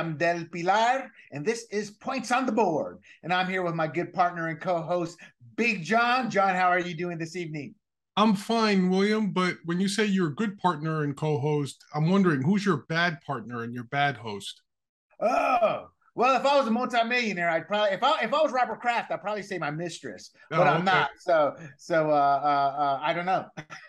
William Del Pilar, and this is Points on the Board. And I'm here with my good partner and co host, Big John. John, how are you doing this evening? I'm fine, William. But when you say you're a good partner and co host, I'm wondering who's your bad partner and your bad host? Oh, well, if I was a multimillionaire, I'd probably if I if I was Robert Kraft, I'd probably say my mistress, but oh, I'm okay. not. So so uh, uh, uh, I don't know.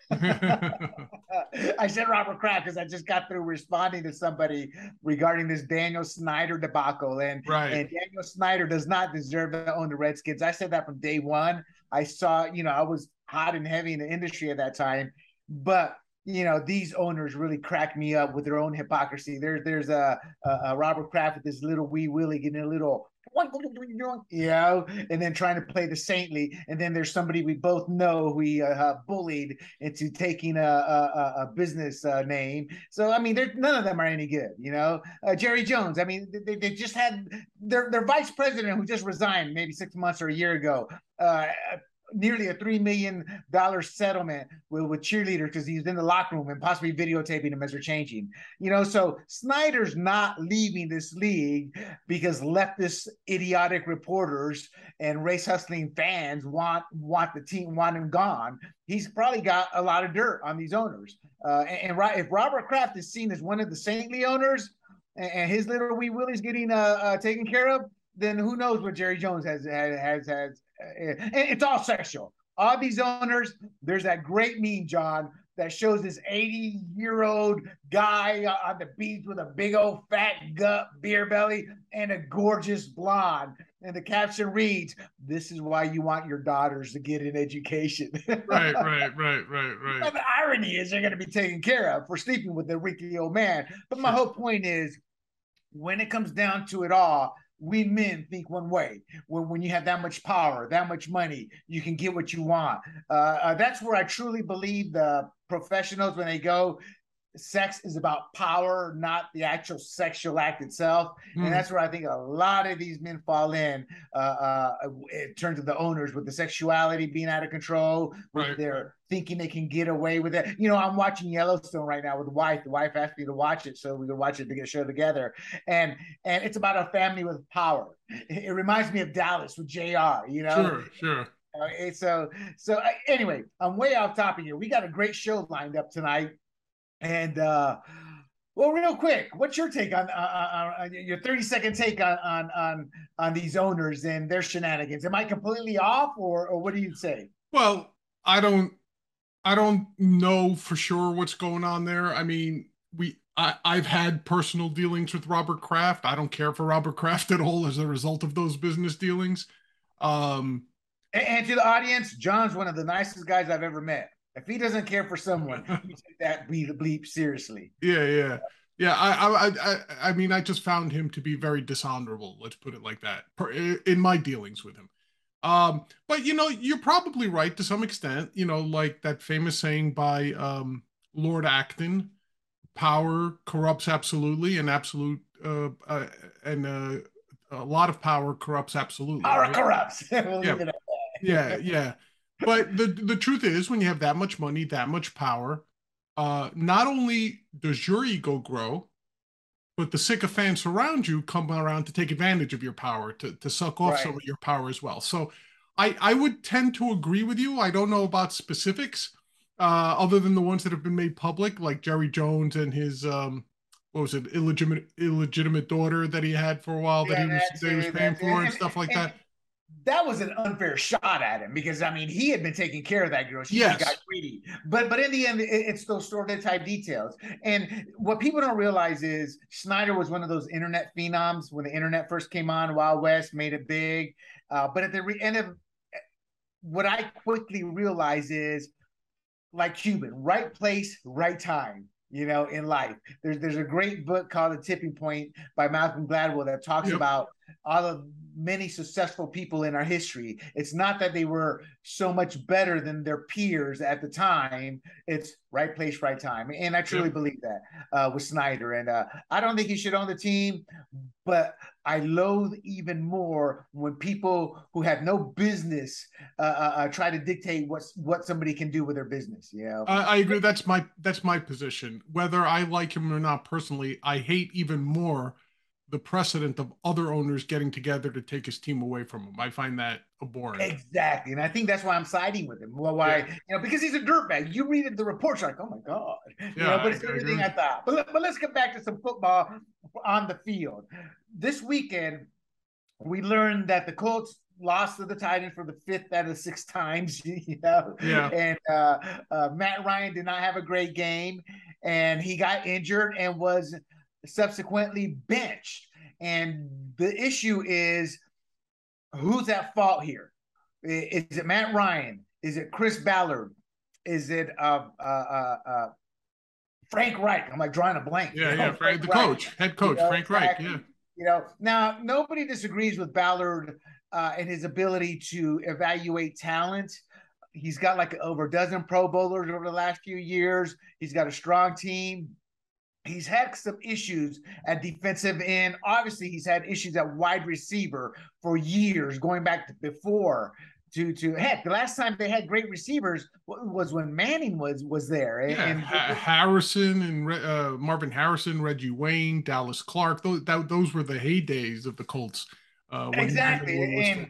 I said Robert Kraft because I just got through responding to somebody regarding this Daniel Snyder debacle, and right. and Daniel Snyder does not deserve to own the Redskins. I said that from day one. I saw, you know, I was hot and heavy in the industry at that time, but you know these owners really crack me up with their own hypocrisy. There's there's a, a, a Robert Kraft with this little wee Willie getting a little you know, and then trying to play the saintly, and then there's somebody we both know we uh, bullied into taking a a, a business uh, name. So I mean, none of them are any good, you know. Uh, Jerry Jones, I mean, they, they just had their their vice president who just resigned maybe six months or a year ago uh, nearly a three million dollar settlement with, with cheerleaders because he's in the locker room and possibly videotaping them as they're changing. You know, so Snyder's not leaving this league because leftist idiotic reporters and race hustling fans want want the team want him gone. He's probably got a lot of dirt on these owners. Uh, and, and if Robert Kraft is seen as one of the saintly owners, and, and his little wee Willie's getting uh, uh, taken care of, then who knows what Jerry Jones has has, has Eh, it's all sexual. All these owners, there's that great meme, John, that shows this 80 year old guy on the beach with a big old fat gut beer belly and a gorgeous blonde. And the caption reads, This is why you want your daughters to get an education. right, right, right, right, right. The irony is they're going to be taken care of for sleeping with the wrinkly old man. But my whole point is, when it comes down to it all, we men think one way. When, when you have that much power, that much money, you can get what you want. Uh, uh, that's where I truly believe the professionals, when they go, sex is about power, not the actual sexual act itself. Mm. And hmm. that's where I think a lot of these men fall in, uh, uh, in terms of the owners with the sexuality being out of control, with right. their thinking they can get away with it. You know, I'm watching Yellowstone right now with the wife. The wife asked me to watch it so we could watch it to get a show together. And and it's about a family with power. It, it reminds me of Dallas with JR, you know? Sure, sure. Okay, so so anyway, I'm way off topic here. We got a great show lined up tonight. And uh, well, real quick, what's your take on, uh, on your 30 second take on, on on on these owners and their shenanigans? Am I completely off, or or what do you say? Well, I don't I don't know for sure what's going on there. I mean, we I, I've had personal dealings with Robert Kraft. I don't care for Robert Kraft at all as a result of those business dealings. Um, and, and to the audience, John's one of the nicest guys I've ever met. If he doesn't care for someone, you take that bleep, bleep seriously. Yeah, yeah, yeah. I, I, I, I mean, I just found him to be very dishonorable. Let's put it like that. In my dealings with him. Um, but you know, you're probably right to some extent. You know, like that famous saying by um, Lord Acton: "Power corrupts absolutely, and absolute, uh, uh, and uh, a lot of power corrupts absolutely." Power right? corrupts. we'll yeah. yeah, yeah but the the truth is, when you have that much money, that much power, uh, not only does your ego grow, but the sycophants around you come around to take advantage of your power, to to suck off right. some of your power as well. So, I I would tend to agree with you. I don't know about specifics, uh, other than the ones that have been made public, like Jerry Jones and his um, what was it, illegitimate illegitimate daughter that he had for a while yeah, that he was that he was paying for and stuff like and, that that was an unfair shot at him because I mean he had been taking care of that girl. She yes. got greedy, but but in the end, it, it's those story type details. And what people don't realize is Snyder was one of those internet phenoms when the internet first came on. Wild West made it big, uh, but at the re- end of what I quickly realize is like Cuban, right place, right time you know, in life. There's there's a great book called The Tipping Point by Malcolm Gladwell that talks yep. about all of many successful people in our history. It's not that they were so much better than their peers at the time. It's right place, right time. And I truly believe that uh, with Snyder. And uh, I don't think he should own the team, but I loathe even more when people who have no business uh, uh, uh try to dictate what what somebody can do with their business. You know, I, I agree. That's my that's my position. Whether I like him or not personally, I hate even more the precedent of other owners getting together to take his team away from him. I find that abhorrent. Exactly, and I think that's why I'm siding with him. Well, why yeah. you know because he's a dirtbag. You read the reports, like, oh my god, yeah, you know, but it's I, everything I, I thought. But but let's get back to some football on the field. This weekend, we learned that the Colts lost to the Titans for the fifth out of six times. You know, yeah. And uh, uh, Matt Ryan did not have a great game, and he got injured and was subsequently benched. And the issue is who's at fault here? Is it Matt Ryan? Is it Chris Ballard? Is it uh, uh, uh, uh Frank Reich? I'm like drawing a blank. Yeah, yeah, Frank, the Reich. coach, head coach, you know, Frank exactly. Reich. Yeah. You know, now nobody disagrees with Ballard uh, and his ability to evaluate talent. He's got like over a dozen Pro Bowlers over the last few years. He's got a strong team. He's had some issues at defensive end. Obviously, he's had issues at wide receiver for years, going back to before. To to heck, the last time they had great receivers was when Manning was was there. Yeah, and, Harrison and uh, Marvin Harrison, Reggie Wayne, Dallas Clark. Those that, those were the heydays of the Colts. Uh, exactly. And,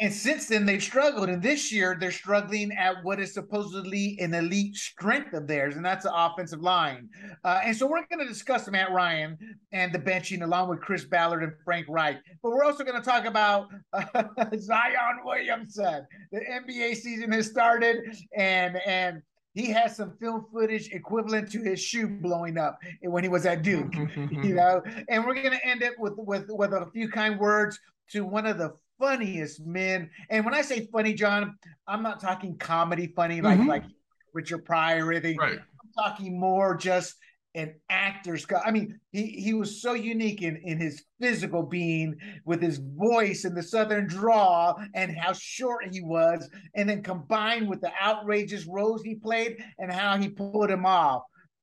and since then, they've struggled. And this year, they're struggling at what is supposedly an elite strength of theirs, and that's the offensive line. Uh, and so we're going to discuss Matt Ryan and the benching along with Chris Ballard and Frank Reich. But we're also going to talk about uh, Zion Williamson. The NBA season has started, and and he has some film footage equivalent to his shoe blowing up when he was at Duke, you know. And we're gonna end it with with with a few kind words to one of the funniest men. And when I say funny, John, I'm not talking comedy funny like mm-hmm. like Richard Pryor or anything. Right. I'm talking more just an actor's I mean, he he was so unique in in his physical being with his voice and the southern draw and how short he was, and then combined with the outrageous roles he played and how he pulled him off.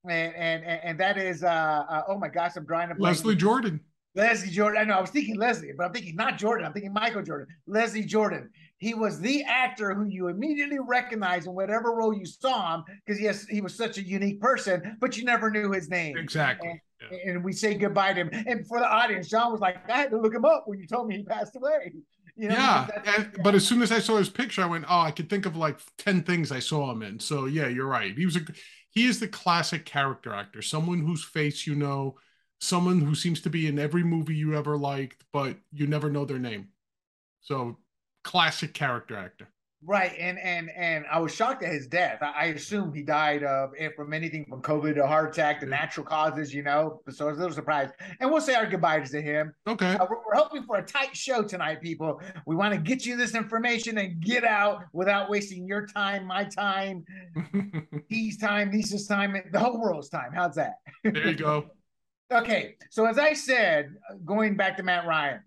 And and and that is uh, uh oh my gosh, I'm drawing a Leslie Jordan. Leslie Jordan. I know I was thinking Leslie, but I'm thinking not Jordan. I'm thinking Michael Jordan. Leslie Jordan. He was the actor who you immediately recognized in whatever role you saw him because yes, he was such a unique person, but you never knew his name. Exactly. And, yeah. and we say goodbye to him. And for the audience, John was like, I had to look him up when you told me he passed away. You know, yeah, and, but as soon as I saw his picture, I went, "Oh, I could think of like ten things I saw him in." So yeah, you're right. He was a he is the classic character actor, someone whose face you know, someone who seems to be in every movie you ever liked, but you never know their name. So classic character actor. Right, and and and I was shocked at his death. I, I assumed he died of eh, from anything from COVID to heart attack to natural causes, you know. So I was a little surprised. And we'll say our goodbyes to him. Okay. Uh, we're, we're, hoping for a tight show tonight, people. We want to get you this information and get out without wasting your time, my time, Dee's time, Lisa's time, the whole world's time. How's that? there you go. Okay, so as I said, going back to Matt Ryan,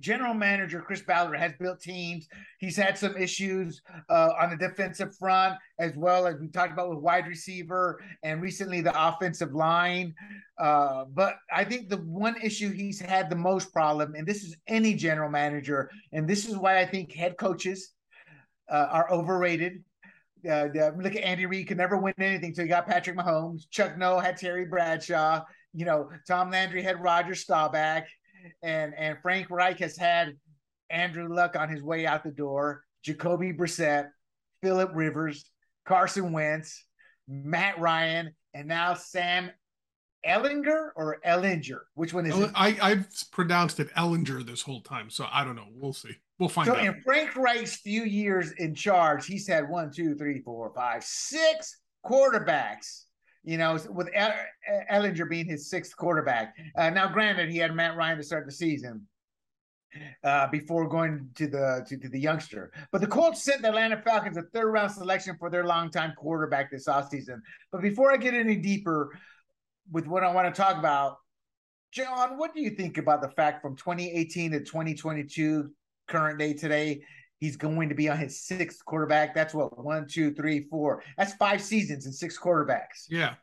general manager Chris Ballard has built teams. He's had some issues uh, on the defensive front, as well as we talked about with wide receiver and recently the offensive line. Uh, but I think the one issue he's had the most problem, and this is any general manager, and this is why I think head coaches uh, are overrated. Uh, look at Andy Reid could never win anything until he got Patrick Mahomes. Chuck Noll had Terry Bradshaw you know, Tom Landry had Roger Staubach, and and Frank Reich has had Andrew Luck on his way out the door, Jacoby Brissett, Philip Rivers, Carson Wentz, Matt Ryan, and now Sam Ellinger or Ellinger? Which one is it? I, I've pronounced it Ellinger this whole time, so I don't know. We'll see. We'll find so out. in Frank Reich's few years in charge, he's had one, two, three, four, five, six quarterbacks you know, with Ellinger being his sixth quarterback. Uh, now, granted, he had Matt Ryan to start the season uh, before going to the to, to, the youngster. But the Colts sent the Atlanta Falcons a third round selection for their longtime quarterback this offseason. But before I get any deeper with what I want to talk about, John, what do you think about the fact from 2018 to 2022, current day today, He's going to be on his sixth quarterback. That's what one, two, three, four. That's five seasons and six quarterbacks. Yeah.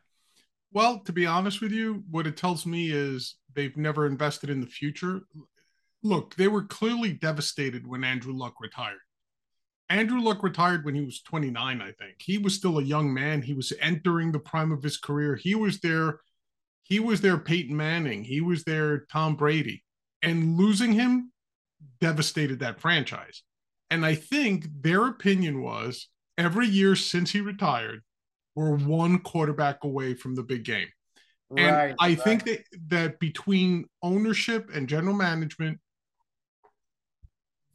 Well, to be honest with you, what it tells me is they've never invested in the future. Look, they were clearly devastated when Andrew Luck retired. Andrew Luck retired when he was 29, I think. He was still a young man. He was entering the prime of his career. He was there he was their Peyton Manning, he was their Tom Brady, and losing him devastated that franchise. And I think their opinion was every year since he retired, we're one quarterback away from the big game. And right, I right. think that that between ownership and general management,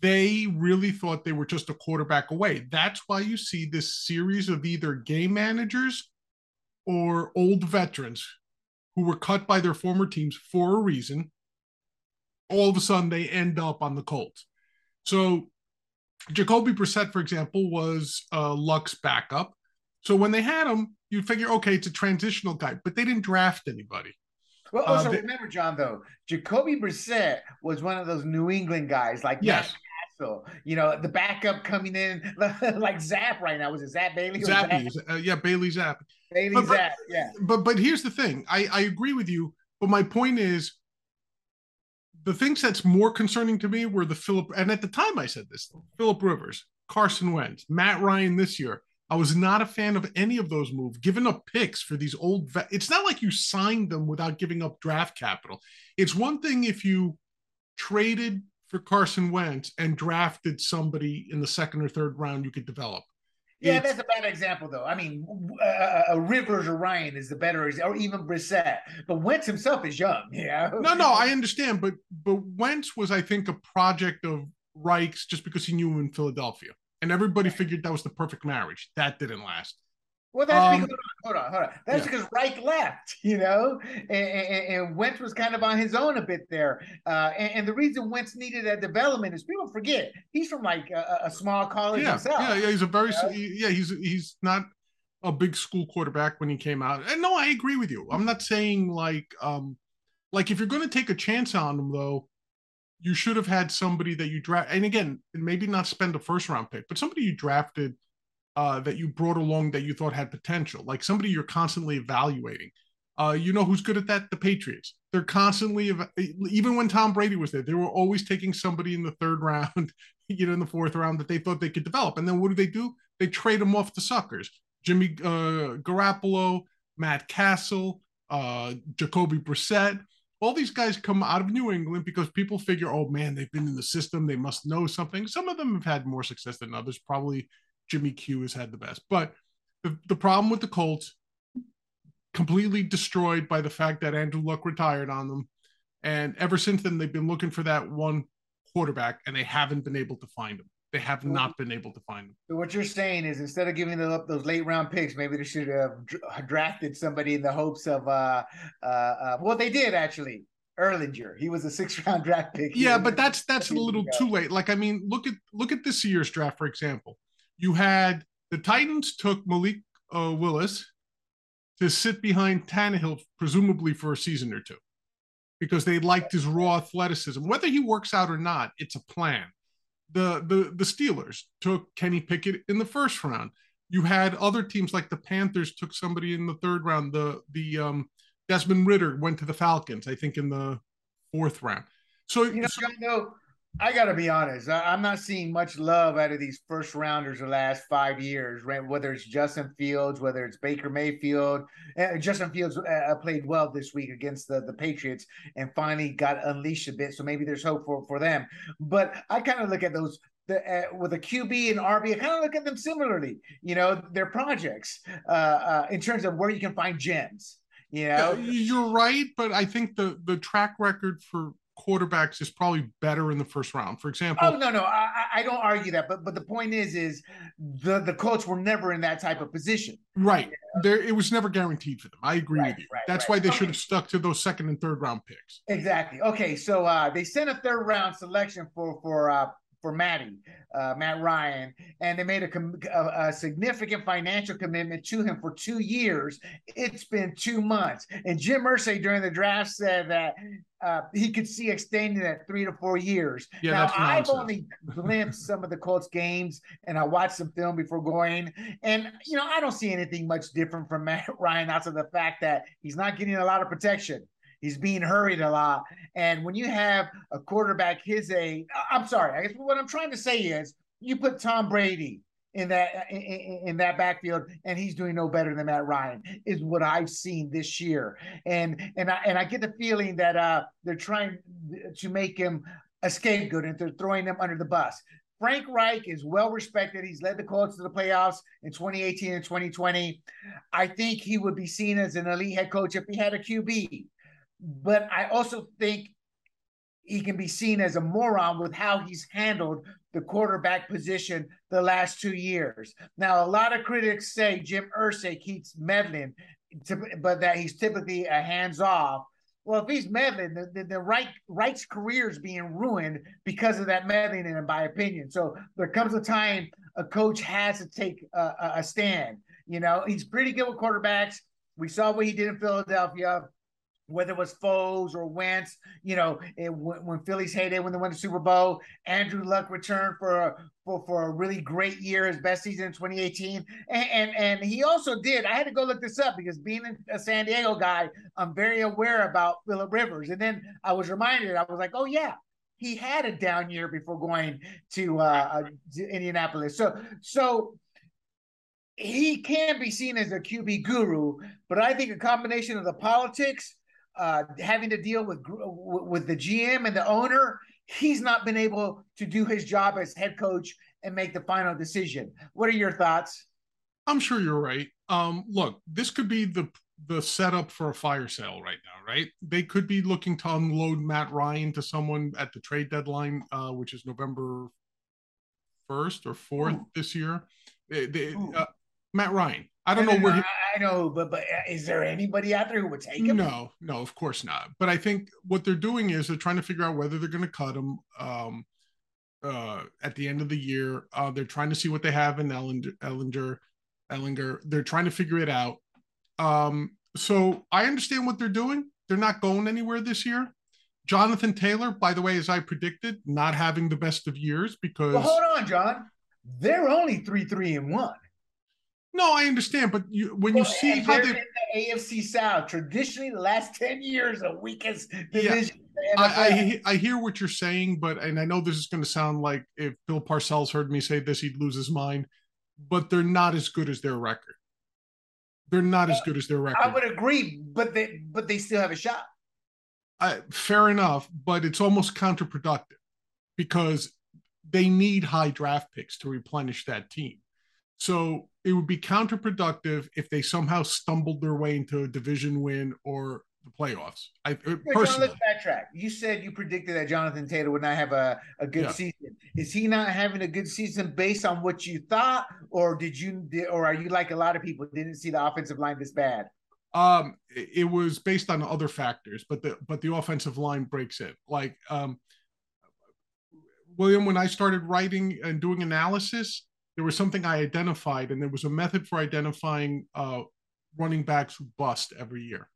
they really thought they were just a quarterback away. That's why you see this series of either game managers or old veterans who were cut by their former teams for a reason. All of a sudden, they end up on the Colts. So, Jacoby Brissett, for example, was uh, Luck's backup. So when they had him, you figure, okay, it's a transitional guy, but they didn't draft anybody. Well, also uh, they, remember, John, though, Jacoby Brissett was one of those New England guys, like yes. Cassel, you know, the backup coming in like Zap right now. Was it Zap Bailey? Zappe, uh, yeah, Bailey Zappe. Bailey but, Zappe, yeah. But but here's the thing. I I agree with you, but my point is, the things that's more concerning to me were the Philip, and at the time I said this, Philip Rivers, Carson Wentz, Matt Ryan this year. I was not a fan of any of those moves. Giving up picks for these old, it's not like you signed them without giving up draft capital. It's one thing if you traded for Carson Wentz and drafted somebody in the second or third round you could develop. Yeah, it's, that's a bad example, though. I mean, uh, uh, Rivers or Ryan is the better, or even Brissett. But Wentz himself is young. Yeah. No, no, I understand, but but Wentz was, I think, a project of Reich's just because he knew him in Philadelphia and everybody figured that was the perfect marriage. That didn't last. Well, that's um, because hold on, hold on. That's yeah. because Reich left, you know, and, and, and, Wentz was kind of on his own a bit there. Uh, and, and, the reason Wentz needed that development is people forget he's from like a, a small college yeah, himself. Yeah, yeah, he's a very you know? yeah, he's he's not a big school quarterback when he came out. And no, I agree with you. I'm not saying like um like if you're going to take a chance on him though, you should have had somebody that you draft, and again, maybe not spend a first round pick, but somebody you drafted uh, that you brought along that you thought had potential, like somebody you're constantly evaluating. Uh, you know who's good at that? The Patriots. They're constantly, even when Tom Brady was there, they were always taking somebody in the third round, you know, in the fourth round that they thought they could develop. And then what do they do? They trade them off to suckers. Jimmy uh, Garoppolo, Matt Cassel, uh, Jacoby Brissett all these guys come out of New England because people figure, oh man, they've been in the system, they must know something. Some of them have had more success than others. Probably Jimmy G has had the best. But the, the problem with the Colts, completely destroyed by the fact that Andrew Luck retired on them. And ever since then, they've been looking for that one quarterback, and they haven't been able to find him. They have not been able to find him. So what you're saying is, instead of giving them up those late round picks, maybe they should have drafted somebody in the hopes of. Uh, uh, uh, well, they did actually. Ehlinger, he was a six round draft pick. Yeah, but that's that's a little too late. Like, I mean, look at look at this year's draft, for example. You had the Titans took Malik uh, Willis to sit behind Tannehill, presumably for a season or two, because they liked his raw athleticism. Whether he works out or not, it's a plan the the the Steelers took Kenny Pickett in the first round. You had other teams like the Panthers took somebody in the third round. The the um, Desmond Ridder went to the Falcons, I think, in the fourth round. So you know, so, you know I got to be honest. I, am not seeing much love out of these first rounders the last five years, right? Whether it's Justin Fields, whether it's Baker Mayfield. Uh, Justin Fields uh, uh, played well this week against the, the Patriots and finally got unleashed a bit. So maybe there's hope for, for them. But I kind of look at those the, uh, with a QB and RB, I kind of look at them similarly. You know, their projects uh, uh, in terms of where you can find gems. You know, you're right, but I think the the track record for quarterbacks is probably better in the first round. For example, oh no, no, I, I don't argue that, but but the point is, is the the Colts were never in that type of position. Right, there it was never guaranteed for them. I agree right, with you. Right, That's right. why they okay. should have stuck to those second and third round picks. Exactly. Okay, so uh, they sent a third round selection for for uh, for Matty, uh, Matt Ryan, and they made a, com- a, a, significant financial commitment to him for two years. It's been two months, and Jim Irsay during the draft said that uh, he could see extending that three to four years. Yeah, now I've only glimpsed some of the Colts games, and I watched some film before going, and you know I don't see anything much different from Matt Ryan outside the fact that he's not getting a lot of protection. He's being hurried a lot. And when you have a quarterback his age, I'm sorry, I guess what I'm trying to say is you put Tom Brady in that in, in, that backfield, and he's doing no better than Matt Ryan. Is what I've seen this year, and and I and I get the feeling that uh, they're trying to make him a scapegoat and they're throwing him under the bus. Frank Reich is well respected. He's led the Colts to the playoffs in 2018 and 2020. I think he would be seen as an elite head coach if he had a QB. But I also think he can be seen as a moron with how he's handled the quarterback position the last two years. Now, a lot of critics say Jim Irsay keeps meddling, but that he's typically a hands off. Well, if he's meddling, the, the, the right Reich's career is being ruined because of that meddling, in my opinion. So there comes a time a coach has to take a, a stand. You know, he's pretty good with quarterbacks. We saw what he did in Philadelphia whether it was Foles or Wentz, you know, it, when, when Philly's heyday when they won the Super Bowl, Andrew Luck returned for for, for a really great year, his best season in 2018, and, and and he also did. I had to go look this up because being a San Diego guy, I'm very aware about Philip Rivers, and then I was reminded, I was like, oh yeah, he had a down year before going to, uh, to Indianapolis. So so he can be seen as a QB guru, but I think a combination of the politics uh, having to deal with with the GM and the owner, he's not been able to do his job as head coach and make the final decision. What are your thoughts? I'm sure you're right. Um, look, this could be the the setup for a fire sale right now, right? They could be looking to unload Matt Ryan to someone at the trade deadline, uh, which is November first or fourth this year. They, they, uh, Matt Ryan. I don't know where. He, I know, but but uh, is there anybody out there who would take him? No, no, of course not. But I think what they're doing is they're trying to figure out whether they're going to cut him um, uh, at the end of the year. Uh, they're trying to see what they have in Ehlinger, Ellinger, Ehlinger. They're trying to figure it out. Um, so I understand what they're doing. They're not going anywhere this year. Jonathan Taylor, by the way, as I predicted, not having the best of years because. Well, hold on, John. They're only three, three, and one. No, I understand, but you when well, you see how they in the AFC South traditionally the last ten years the weakest division. Yeah, I, I, I hear what you're saying, but and I know this is going to sound like if Bill Parcells heard me say this, he'd lose his mind. But they're not as good as their record. They're not as good as their record. I would agree, but they but they still have a shot. I, fair enough, but it's almost counterproductive because they need high draft picks to replenish that team. So it would be counterproductive if they somehow stumbled their way into a division win or the playoffs. I uh, personally, let's backtrack. You said you predicted that Jonathan Taylor would not have a, a good yeah. season. Is he not having a good season based on what you thought, or did you, or are you like a lot of people didn't see the offensive line this bad? Um, it was based on other factors, but the but the offensive line breaks it. Like um, William, when I started writing and doing analysis, there was something I identified, and there was a method for identifying uh, running backs who bust every year.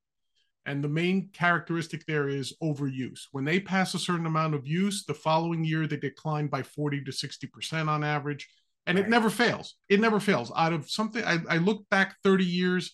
And the main characteristic there is overuse. When they pass a certain amount of use, the following year they decline by 40 to 60% on average. And right. it never fails. It never fails. Out of something, I, I look back 30 years,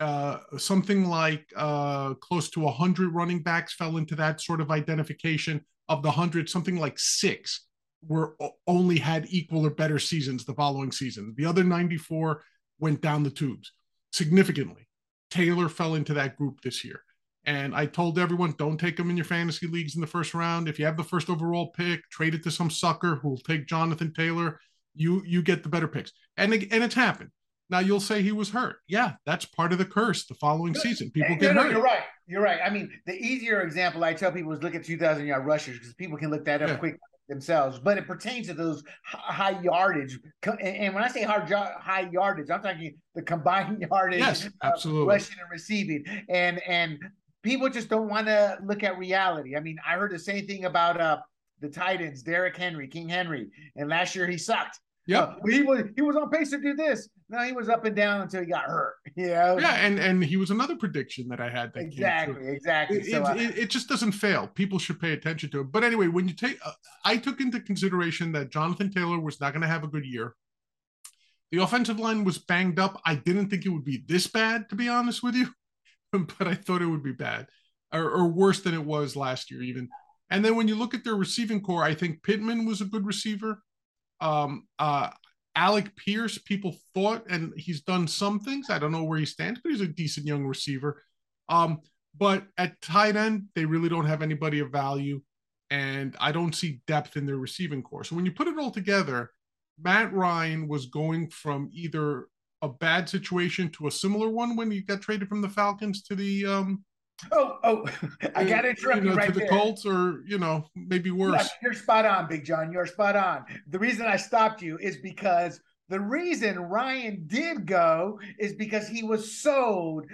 uh, something like uh, close to 100 running backs fell into that sort of identification. Of the 100, something like six were only had equal or better seasons the following season. The other 94 went down the tubes significantly. Taylor fell into that group this year. And I told everyone, don't take him in your fantasy leagues in the first round. If you have the first overall pick, trade it to some sucker who will take Jonathan Taylor. You you get the better picks. And and it's happened. Now you'll say he was hurt. Yeah, that's part of the curse. The following season, people get hurt. You're right. You're right. I mean, the easier example I tell people is look at 2,000 yard rushers because people can look that up yeah. quick themselves, but it pertains to those high yardage. And when I say hard high yardage, I'm talking the combined yardage, yes, absolutely, rushing and receiving, and and people just don't want to look at reality. I mean, I heard the same thing about uh the Titans, Derrick Henry, King Henry, and last year he sucked. Yeah, uh, he was he was on pace to do this. Now he was up and down until he got hurt. Yeah, yeah, and and he was another prediction that I had. That exactly, exactly. It, so, uh, it, it, just doesn't fail. People should pay attention to it. But anyway, when you take, uh, I took into consideration that Jonathan Taylor was not going to have a good year. The offensive line was banged up. I didn't think it would be this bad, to be honest with you, but I thought it would be bad, or, or worse than it was last year, even. And then when you look at their receiving corps, I think Pittman was a good receiver. Um, uh, Alec Pierce, people thought, and he's done some things. I don't know where he stands, but he's a decent young receiver. Um, but at tight end, they really don't have anybody of value, and I don't see depth in their receiving corps. So when you put it all together, Matt Ryan was going from either a bad situation to a similar one when he got traded from the Falcons to the um Oh, oh, I got to interrupt you, know, you right to the there. Colts, or you know, maybe worse. Yeah, you're spot on, Big John. You're spot on. The reason I stopped you is because the reason Ryan did go is because he was sold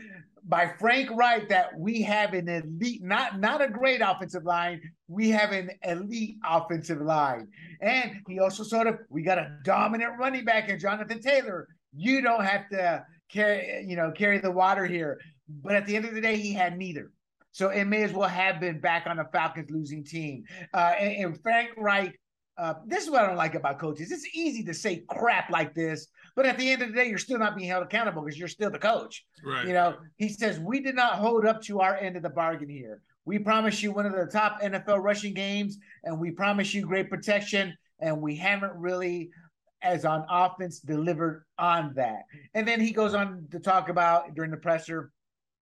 by Frank Reich that we have an elite, not not a great offensive line, we have an elite offensive line, and he also sort of we got a dominant running back in Jonathan Taylor. You don't have to carry, you know, carry the water here. But at the end of the day, he had neither. So it may as well have been back on the Falcons losing team. Uh, and, and, Frank Reich, uh, this is what I don't like about coaches. It's easy to say crap like this, but at the end of the day, you're still not being held accountable because you're still the coach. Right. You know, he says, We did not hold up to our end of the bargain here. We promise you one of the top NFL rushing games, and we promise you great protection, and we haven't really as on offense delivered on that. And then he goes on to talk about during the presser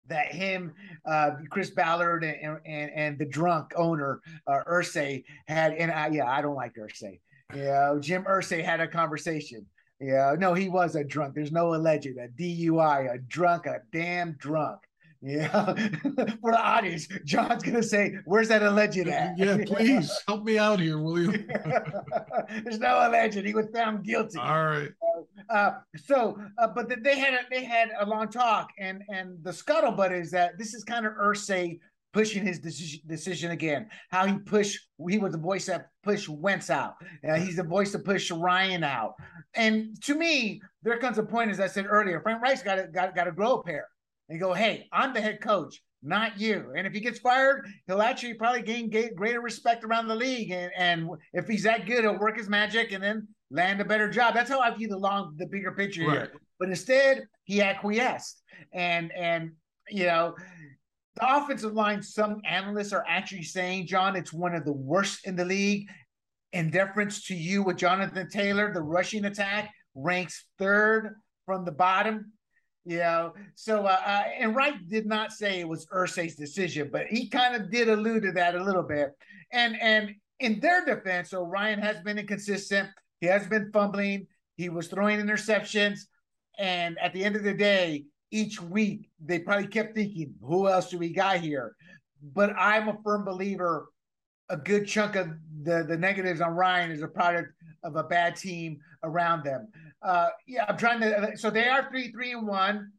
that him, uh, Chris Ballard, and, and and the drunk owner uh, Irsay had, and I, yeah, I don't like Irsay. Yeah, Jim Irsay had a conversation. Yeah, no, he was a drunk. There's no alleged, a DUI, a drunk, a damn drunk. Yeah, for the audience, John's gonna say, "Where's that alleged at?" Yeah, please help me out here, will you? There's no alleged. He was found guilty. All right. Uh, so, uh, but they had a, they had a long talk, and and the scuttlebutt is that this is kind of Irsay pushing his decision, decision again. How he pushed, he was the voice that pushed Wentz out. Uh, he's the voice that pushed Ryan out. And to me, there comes a point, as I said earlier, Frank Reich's got to got, got to grow a pair and go, hey, I'm the head coach, not you. And if he gets fired, he'll actually probably gain greater respect around the league. And, and if he's that good, he'll work his magic and then land a better job. That's how I view the long, the bigger picture right. here. But instead, he acquiesced. And and you know, the offensive line, some analysts are actually saying, John, it's one of the worst in the league. In deference to you with Jonathan Taylor, the rushing attack ranks third from the bottom. You know, so uh, uh, and Reich did not say it was Irsay's decision, but he kind of did allude to that a little bit. And and in their defense, so Ryan has been inconsistent. He has been fumbling. He was throwing interceptions, and at the end of the day, each week they probably kept thinking, "Who else do we got here?" But I'm a firm believer. A good chunk of the the negatives on Ryan is a product of a bad team around them. Uh, yeah, I'm trying to. So they are three, three, and one.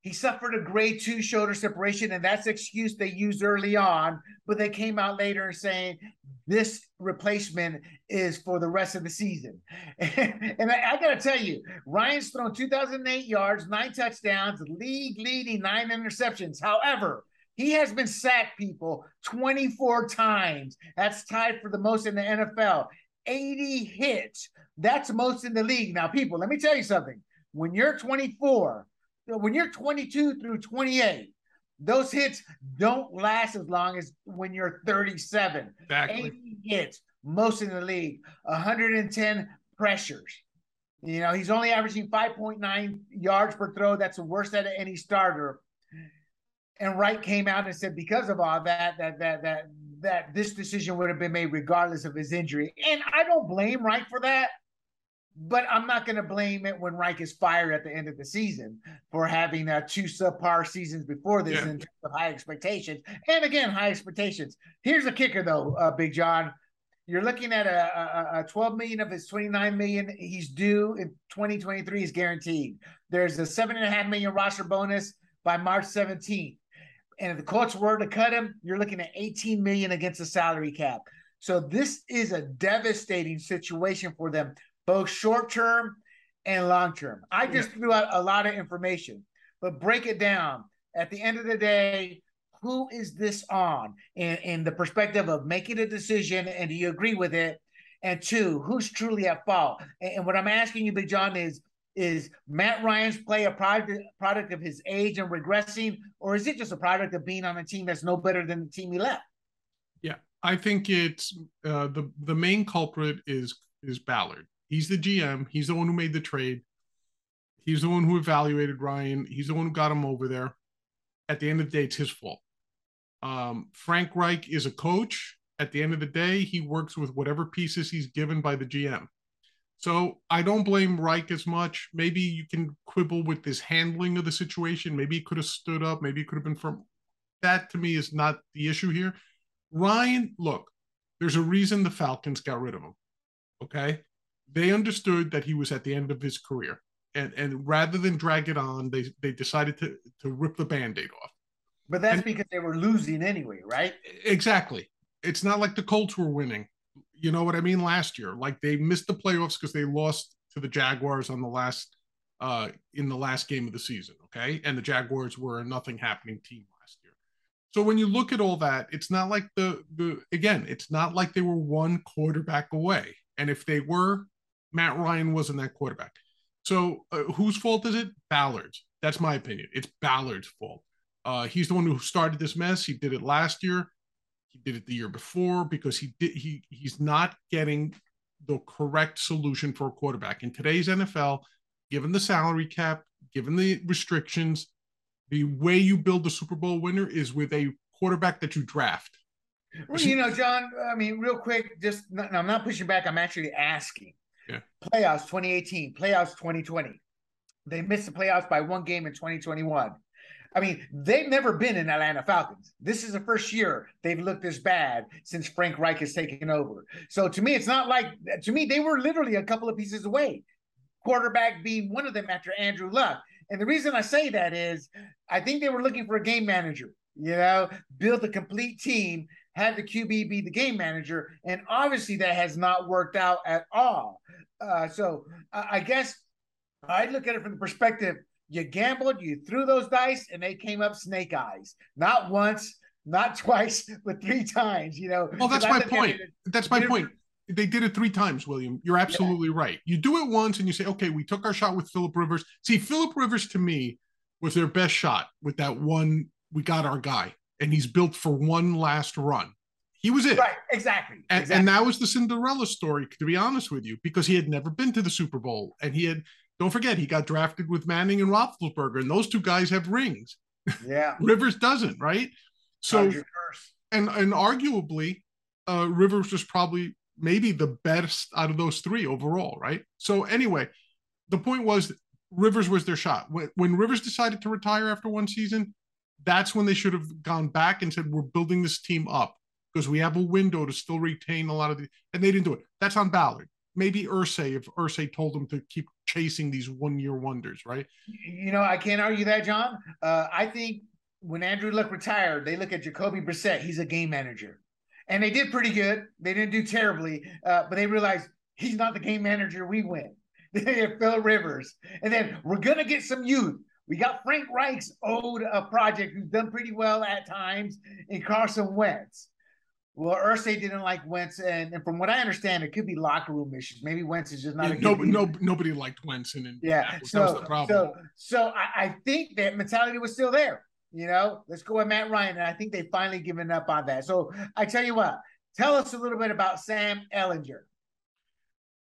He suffered a grade two shoulder separation, and that's the excuse they used early on. But they came out later and saying this replacement is for the rest of the season. and I, I got to tell you, Ryan's thrown 2,008 yards, nine touchdowns, league leading nine interceptions. However, he has been sacked, people, 24 times. That's tied for the most in the NFL. 80 hits. That's most in the league. Now, people, let me tell you something. When you're 24, when you're 22 through 28, those hits don't last as long as when you're 37. Exactly. 80 hits, most in the league, 110 pressures. You know, he's only averaging 5.9 yards per throw. That's the worst out of any starter. And Reich came out and said, because of all that, that that that that this decision would have been made regardless of his injury. And I don't blame Reich for that, but I'm not going to blame it when Reich is fired at the end of the season for having uh, two subpar seasons before this yeah. in terms of high expectations. And again, high expectations. Here's a kicker, though, uh, Big John. You're looking at a, a, a 12 million of his 29 million. He's due in 2023 is guaranteed. There's a seven and a half million roster bonus by March 17th. And if the Colts were to cut him, you're looking at 18 million against the salary cap. So this is a devastating situation for them, both short term and long term. I just threw out a lot of information, but break it down. At the end of the day, who is this on in, in the perspective of making a decision and do you agree with it? And two, who's truly at fault? And, and what I'm asking you, Big John, is is Matt Ryan's play a product product of his age and regressing, or is it just a product of being on a team that's no better than the team he left? Yeah, I think it's uh, the the main culprit is is Ballard. He's the GM. He's the one who made the trade. He's the one who evaluated Ryan. He's the one who got him over there. At the end of the day, it's his fault. Um, Frank Reich is a coach. At the end of the day, he works with whatever pieces he's given by the GM. So I don't blame Reich as much. Maybe you can quibble with his handling of the situation. Maybe he could have stood up. Maybe he could have been firm. That to me is not the issue here. Ryan, look, there's a reason the Falcons got rid of him. Okay. They understood that he was at the end of his career. And and rather than drag it on, they they decided to to rip the band-aid off. But that's and, because they were losing anyway, right? Exactly. It's not like the Colts were winning. You know what I mean? Last year, like they missed the playoffs because they lost to the Jaguars on the last uh in the last game of the season. Okay, and the Jaguars were a nothing happening team last year. So when you look at all that, it's not like the the again, it's not like they were one quarterback away. And if they were, Matt Ryan wasn't that quarterback. So uh, whose fault is it? Ballard's. That's my opinion. It's Ballard's fault. Uh, he's the one who started this mess. He did it last year. He did it the year before because he did he he's not getting the correct solution for a quarterback in today's NFL. Given the salary cap, given the restrictions, the way you build the Super Bowl winner is with a quarterback that you draft. Well, you know, John. I mean, real quick, just I'm not pushing back. I'm actually asking. Yeah. Playoffs 2018, playoffs 2020. They missed the playoffs by one game in 2021. I mean, they've never been in Atlanta Falcons. This is the first year they've looked this bad since Frank Reich has taken over. So to me, it's not like to me they were literally a couple of pieces away. Quarterback being one of them after Andrew Luck. And the reason I say that is I think they were looking for a game manager, you know, build a complete team, have the QB be the game manager, and obviously that has not worked out at all. Uh, so I guess I look at it from the perspective you gambled, you threw those dice, and they came up snake eyes. Not once, not twice, but three times. You know. Well, that's my point. It, that's my point. They did it three times, William. You're absolutely yeah. right. You do it once, and you say, "Okay, we took our shot with Philip Rivers." See, Philip Rivers to me was their best shot with that one. We got our guy, and he's built for one last run. He was it. Right, exactly. And, exactly. and that was the Cinderella story, to be honest with you, because he had never been to the Super Bowl and he had don't forget, he got drafted with Manning and Roethlisberger, and those two guys have rings. Yeah, Rivers doesn't, right? So, and and arguably, uh, Rivers was probably maybe the best out of those three overall, right? So anyway, the point was Rivers was their shot. When, when Rivers decided to retire after one season, that's when they should have gone back and said, "We're building this team up because we have a window to still retain a lot of the." And they didn't do it. That's on Ballard maybe Irsay if Irsay told him to keep chasing these one year wonders, right? You know, I can't argue that, John. Uh, I think when Andrew Luck retired, they look at Jacoby Brissett. He's a game manager, and they did pretty good. They didn't do terribly, uh, but they realized he's not the game manager we win. Phil Rivers, and then we're gonna get some youth. We got Frank Reich's owed a uh, project who's done pretty well at times in Carson Wentz. Well, Irsay didn't like Wentz, and, and from what I understand, it could be locker room issues. Maybe Wentz is just not. Yeah, no, no, nobody liked Wentz, and yeah, so so so I, I, think that mentality was still there. You know, let's go with Matt Ryan, and I think they've finally given up on that. So I tell you what, tell us a little bit about Sam Ellinger.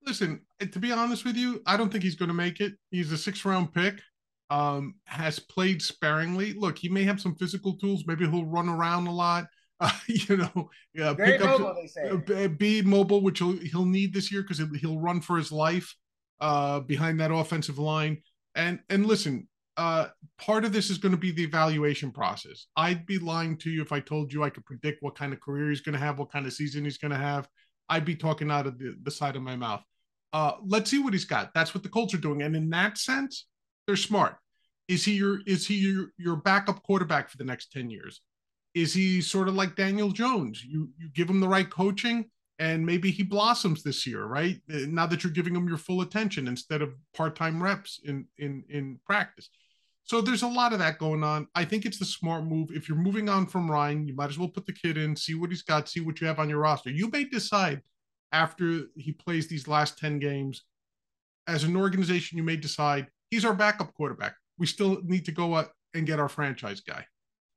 Listen, to be honest with you, I don't think he's going to make it. He's a six round pick. Um, has played sparingly. Look, he may have some physical tools. Maybe he'll run around a lot uh, you know, Very pick mobile, up, they say. Uh, be mobile, which he'll, he'll need this year because he'll run for his life uh, behind that offensive line. And and listen, uh, part of this is going to be the evaluation process. I'd be lying to you if I told you I could predict what kind of career he's going to have, what kind of season he's going to have. I'd be talking out of the, the side of my mouth. Uh, let's see what he's got. That's what the Colts are doing, and in that sense, they're smart. Is he your is he your your backup quarterback for the next ten years? is he sort of like Daniel Jones? You you give him the right coaching and maybe he blossoms this year, right? Now that you're giving him your full attention instead of part-time reps in in in practice. So there's a lot of that going on. I think it's the smart move. If you're moving on from Ryan, you might as well put the kid in, see what he's got, see what you have on your roster. You may decide after he plays these last 10 games, as an organization, you may decide he's our backup quarterback. We still need to go out and get our franchise guy.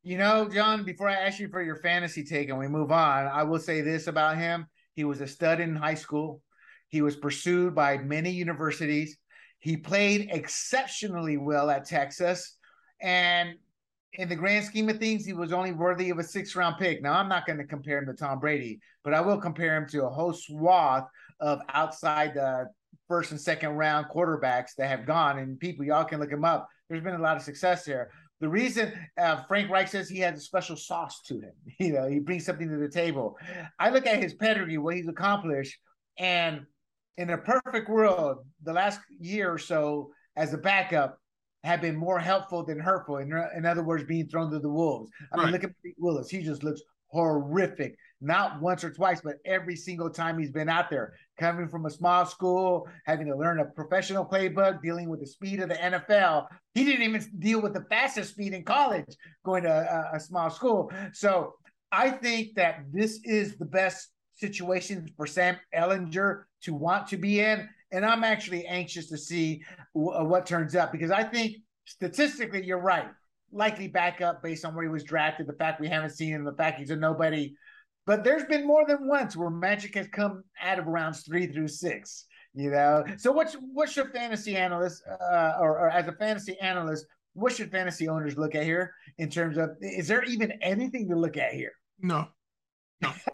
You know, John, before I ask you for your fantasy take and we move on, I will say this about him. He was a stud in high school. He was pursued by many universities. He played exceptionally well at Texas. And in the grand scheme of things, he was only worthy of a six round pick. Now, I'm not going to compare him to Tom Brady, but I will compare him to a whole swath of outside the first and second round quarterbacks that have gone. And people, y'all can look him up. There's been a lot of success there. The reason uh, Frank Reich says he has a special sauce to him, you know, he brings something to the table. I look at his pedigree, what he's accomplished, and in a perfect world, the last year or so as a backup have been more helpful than hurtful. In, in other words, being thrown to the wolves. I right. mean, look at Pete Willis. He just looks horrific. Not once or twice, but every single time he's been out there, coming from a small school, having to learn a professional playbook, dealing with the speed of the NFL. He didn't even deal with the fastest speed in college going to a, a small school. So I think that this is the best situation for Sam Ehlinger to want to be in. And I'm actually anxious to see w- uh, what turns up because I think statistically, you're right. Likely backup based on where he was drafted, the fact we haven't seen him, the fact he's a nobody. But there's been more than once where Magic has come out of rounds three through six. You know, so what's what's your fantasy analyst, uh, or, or as a fantasy analyst, what should fantasy owners look at here in terms of is there even anything to look at here? No, no.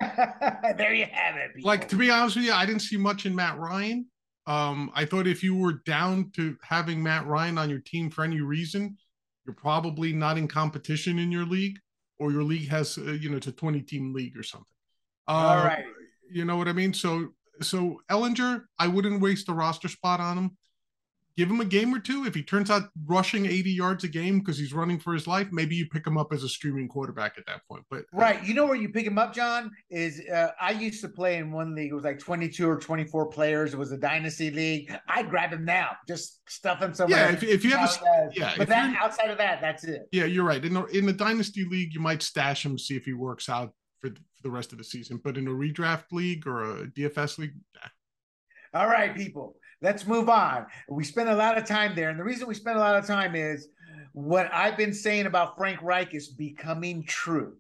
there you have it. People. Like to be honest with you, I didn't see much in Matt Ryan. Um, I thought if you were down to having Matt Ryan on your team for any reason, you're probably not in competition in your league or your league has uh, you know it's a 20 team league or something. Uh, all right. you know what i mean? So so ehlinger i wouldn't waste a roster spot on him give him a game or two. If he turns out rushing 80 yards a game because he's running for his life maybe you pick him up as a streaming quarterback at that point but uh, right. You know where you pick him up john is uh, i used to play in one league. It was like 22 or 24 players. It was a dynasty league. I'd grab him now just stuff him somewhere. Yeah if, if you have a, yeah but that outside of that that's it. Yeah you're right. In the, in the dynasty league you might stash him see if he works out for the, for the rest of the season but in a redraft league or a dfs league nah. all right people let's move on. We spend a lot of time there. And the reason we spend a lot of time is what I've been saying about Frank Reich is becoming true.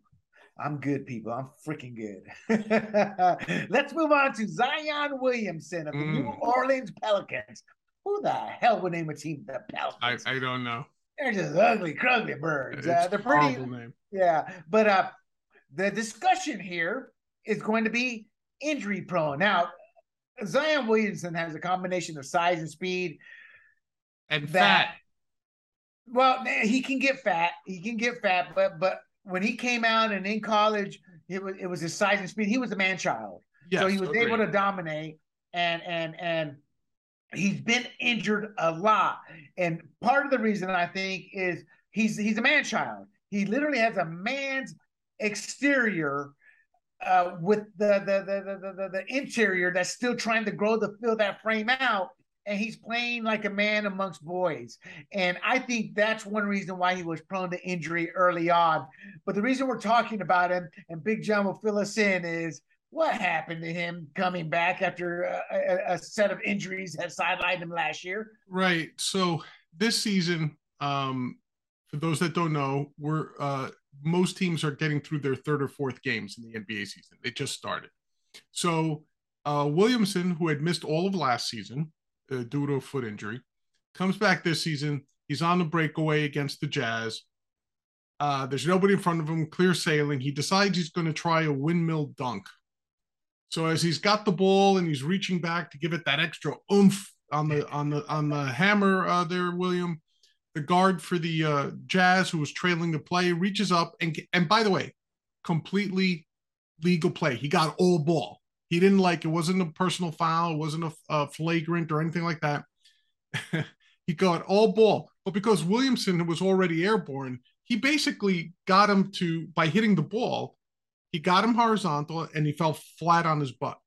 I'm good, people. I'm freaking good. let's move on to Zion Williamson of the mm. New Orleans Pelicans. Who the hell would name a team the Pelicans? I, I don't know. They're just ugly, crugly birds. Uh, they're pretty. Yeah, but uh, the discussion here is going to be injury prone. Now, Zion Williamson has a combination of size and speed and that, fat. Well, eh, he can get fat. He can get fat, but but when he came out and in college, it was it was his size and speed. He was a man child, yes, so he was agreed. able to dominate. And and and he's been injured a lot. And part of the reason I think is he's he's a man child. He literally has a man's exterior uh, with the the, the the, the the interior that's still trying to grow to fill that frame out and he's playing like a man amongst boys. And I think that's one reason why he was prone to injury early on. But the reason we're talking about him, and Big John will fill us in, is what happened to him coming back after a, a, a set of injuries that sidelined him last year? Right. So this season, um, for those that don't know, we're uh, most teams are getting through their third or fourth games in the NBA season. They just started. So uh, Williamson, who had missed all of last season uh, due to a foot injury, comes back this season. He's on the breakaway against the Jazz. Uh, there's nobody in front of him, clear sailing. He decides he's going to try a windmill dunk. So as he's got the ball and he's reaching back to give it that extra oomph on the on the on the hammer uh, there, William, the guard for the uh, Jazz, who was trailing the play, reaches up and and by the way, completely legal play. He got all ball. He didn't like it. wasn't a personal foul. It wasn't a, a flagrant or anything like that. he got all ball, but because Williamson was already airborne, he basically got him to by hitting the ball. He got him horizontal and he fell flat on his butt.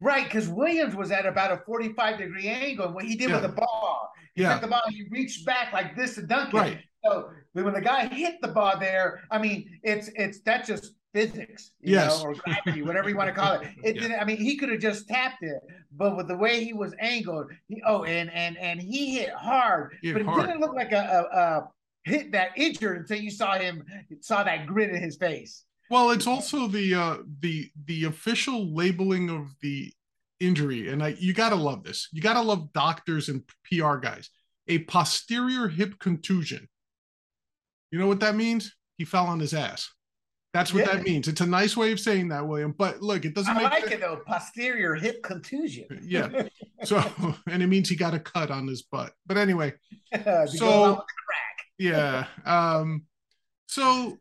Right, because Williams was at about a 45 degree angle. And What he did yeah. with the ball, he yeah. took the ball, he reached back like this to dunk it. Right. So when the guy hit the ball there, I mean, it's it's that's just physics, you yes. know, or gravity, whatever you want to call it. It yeah. didn't. I mean, he could have just tapped it, but with the way he was angled, he, oh, and and and he hit hard, hit but it hard. didn't look like a, a, a hit that injured until you saw him saw that grin in his face. Well, it's also the uh, the the official labeling of the injury, and I you gotta love this. You gotta love doctors and PR guys. A posterior hip contusion. You know what that means? He fell on his ass. That's what yeah. that means. It's a nice way of saying that, William. But look, it doesn't. I like it though. Posterior hip contusion. yeah. So, and it means he got a cut on his butt. But anyway, so yeah. Um. So,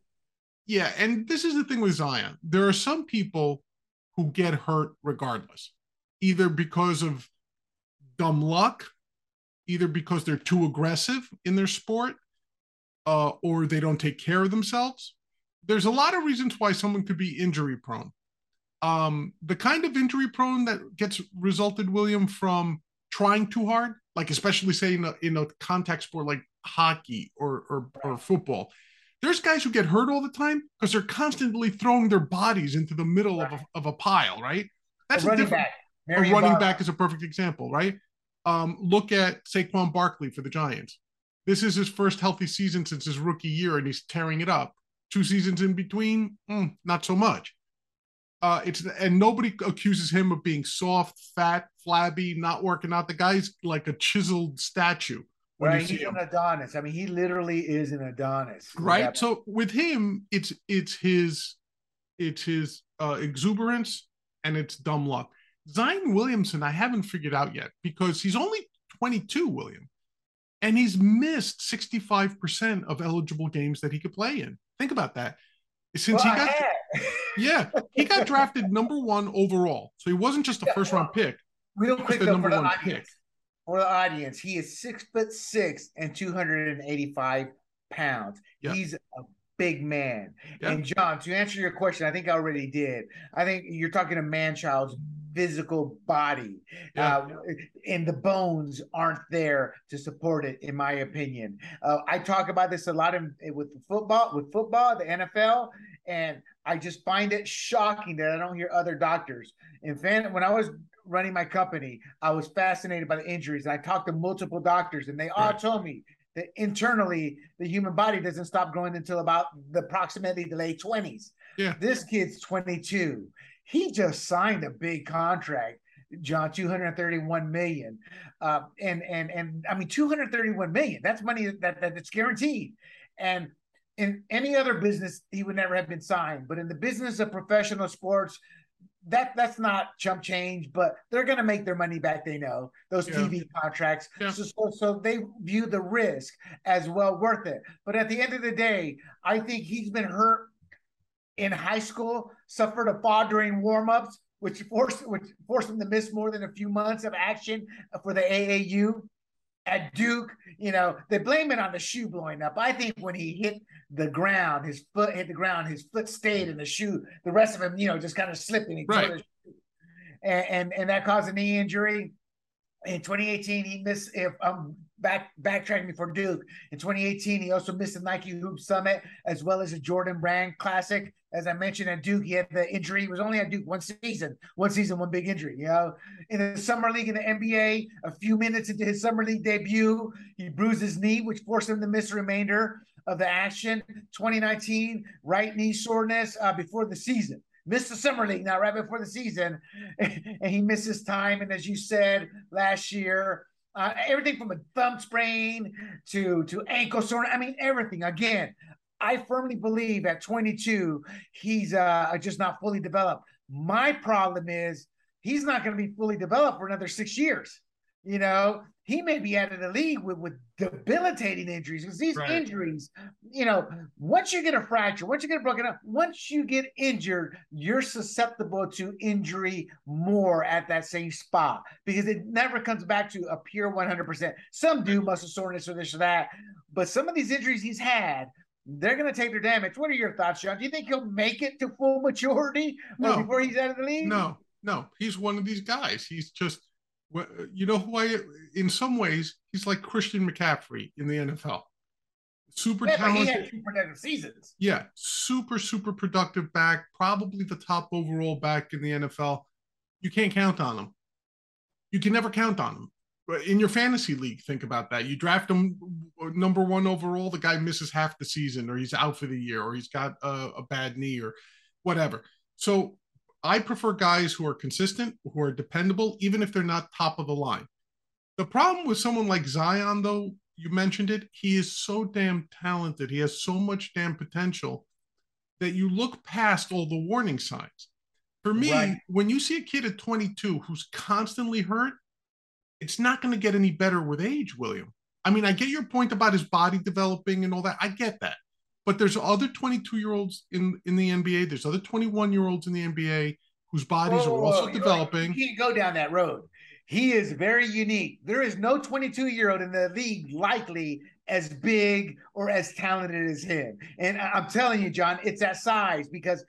yeah, and this is the thing with Zion. There are some people who get hurt regardless, either because of dumb luck, either because they're too aggressive in their sport, uh, or they don't take care of themselves there's a lot of reasons why someone could be injury prone. Um, the kind of injury prone that gets resulted, William, from trying too hard, like especially say in a, in a contact sport like hockey or, or, or football, there's guys who get hurt all the time because they're constantly throwing their bodies into the middle right. of, a, of a pile, right? That's a, a running back. a running back is a perfect example, right? Um, look at Saquon Barkley for the Giants. This is his first healthy season since his rookie year, and he's tearing it up two seasons in between, mm, not so much. Uh, it's and nobody accuses him of being soft, fat, flabby, not working out. The guy's like a chiseled statue. Right, he's an Adonis. I mean, he literally is an Adonis. Right. So with him, it's it's his it's his uh, exuberance and it's dumb luck. Zion Williamson, I haven't figured out yet because he's only 22, William, and he's missed 65% of eligible games that he could play in. Think about that. Since well, he got, yeah, he got drafted number one overall, so he wasn't just a first round pick. Real quick, though, for the audience, pick. For the audience, he is six foot six and two hundred and eighty five pounds. Yep. He's a big man. Yep. And John, to answer your question, I think I already did. I think you're talking a man child's physical body yeah. uh, and the bones aren't there to support it in my opinion uh, i talk about this a lot in, with football with football the nfl and i just find it shocking that i don't hear other doctors in fan when i was running my company i was fascinated by the injuries and i talked to multiple doctors and they all right. told me that internally the human body doesn't stop growing until about the approximately the late 20s yeah this kid's 22 he just signed a big contract John, 231 million. Uh, and and and I mean 231 million. That's money that, that that's guaranteed. And in any other business, he would never have been signed. But in the business of professional sports, that that's not chump change, but they're gonna make their money back, they know, those yeah. TV contracts. Yeah. So, so so they view the risk as well worth it. But at the end of the day, I think he's been hurt in high school suffered a fall during warmups, which forced which forced him to miss more than a few months of action for the AAU. At Duke, you know, they blame it on the shoe blowing up. I think when he hit the ground, his foot hit the ground, his foot stayed in the shoe. The rest of him, you know, just kind of slipping. He right. And, and and that caused a knee injury. In 2018, he missed. If I'm back backtracking before Duke, in 2018, he also missed the Nike Hoop Summit as well as the Jordan Brand Classic as I mentioned at Duke, he had the injury. He was only at Duke one season, one season, one big injury. You know, in the summer league in the NBA, a few minutes into his summer league debut, he bruised his knee, which forced him to miss the remainder of the action. 2019, right knee soreness uh, before the season. Missed the summer league now, right before the season, and he misses time. And as you said last year, uh, everything from a thumb sprain to to ankle soreness. I mean, everything. Again, I firmly believe at 22, he's uh, just not fully developed. My problem is he's not going to be fully developed for another six years. You know, he may be out of the league with, with debilitating injuries because these right. injuries, you know, once you get a fracture, once you get broken up, once you get injured, you're susceptible to injury more at that same spot because it never comes back to a pure 100%. Some do muscle soreness or this or that, but some of these injuries he's had they're going to take their damage. What are your thoughts, John? Do you think he'll make it to full maturity no. before he's out of the league? No, no. He's one of these guys. He's just, you know who I, in some ways, he's like Christian McCaffrey in the NFL. Super yeah, talented. He had two productive seasons. Yeah, super, super productive back, probably the top overall back in the NFL. You can't count on him. You can never count on him in your fantasy league, think about that. You draft him uh, number one overall, the guy misses half the season, or he's out for the year, or he's got a, a bad knee, or whatever. So I prefer guys who are consistent, who are dependable, even if they're not top of the line. The problem with someone like Zion, though, you mentioned it, he is so damn talented. He has so much damn potential that you look past all the warning signs. For me, right. when you see a kid at 22 who's constantly hurt, it's not going to get any better with age, William. I mean, I get your point about his body developing and all that. I get that. But there's other 22 year olds in, in the NBA. There's other 21 year olds in the NBA whose bodies whoa, are also whoa, developing. You can't go down that road. He is very unique. There is no 22 year old in the league likely as big or as talented as him. And I'm telling you, John, it's that size because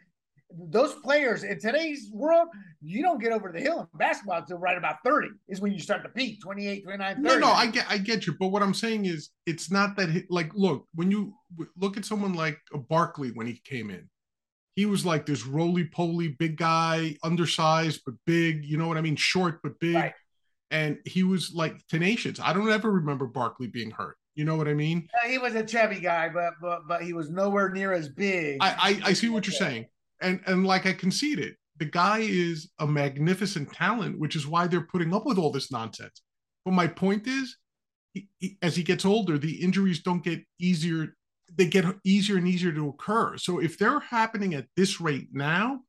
those players in today's world, you don't get over the hill in basketball until right about 30 is when you start to peak 28, 29, 30. No, no, I get I get you. But what I'm saying is it's not that like look, when you look at someone like a Barkley when he came in, he was like this roly-poly big guy, undersized but big, you know what I mean? Short but big. Right. And he was like tenacious. I don't ever remember Barkley being hurt. You know what I mean? Yeah, he was a chubby guy, but but but he was nowhere near as big. I I, I see what you're saying and and like I conceded, the guy is a magnificent talent, which is why they're putting up with all this nonsense. But my point is, he, he, as he gets older, the injuries don't get easier; they get easier and easier to occur. So if they're happening at this rate now,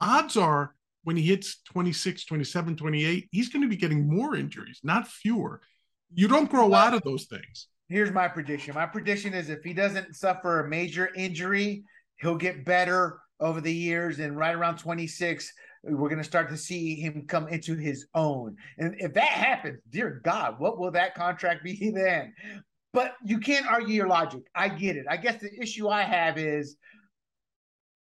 odds are when he hits 26, 27, 28, he's going to be getting more injuries, not fewer. You don't grow out of those things. Here's my prediction. My prediction is if he doesn't suffer a major injury, he'll get better over the years, and right around 26, we're going to start to see him come into his own. And if that happens, dear God, what will that contract be then? But you can't argue your logic. I get it. I guess the issue I have is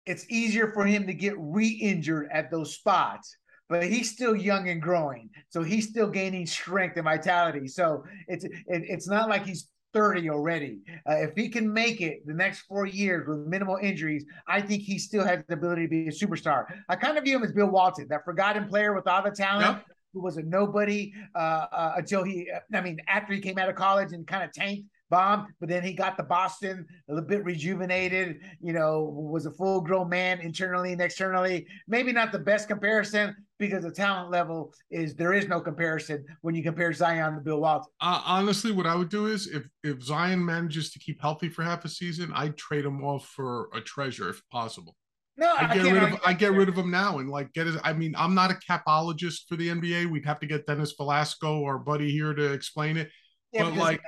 it's easier for him to get re-injured at those spots but he's still young and growing so he's still gaining strength and vitality so it's it, it's not like he's 30 already. Uh, if he can make it the next four years with minimal injuries, I think he still has the ability to be a superstar. I kind of view him as Bill Walton, that forgotten player with all the talent. Yep. Who was a nobody uh, uh, until he, I mean, after he came out of college and kind of tanked bombed, but then he got to Boston a little bit rejuvenated, you know, was a full grown man internally and externally. Maybe not the best comparison because the talent level is there is no comparison when you compare Zion to Bill Walton. Uh, honestly, what I would do is if if Zion manages to keep healthy for half a season, I'd trade him off for a treasure if possible. No, I get I rid of I get rid of him now and like get his. I mean, I'm not a capologist for the NBA. We'd have to get Dennis Velasco, our buddy here, to explain it. Yeah, but like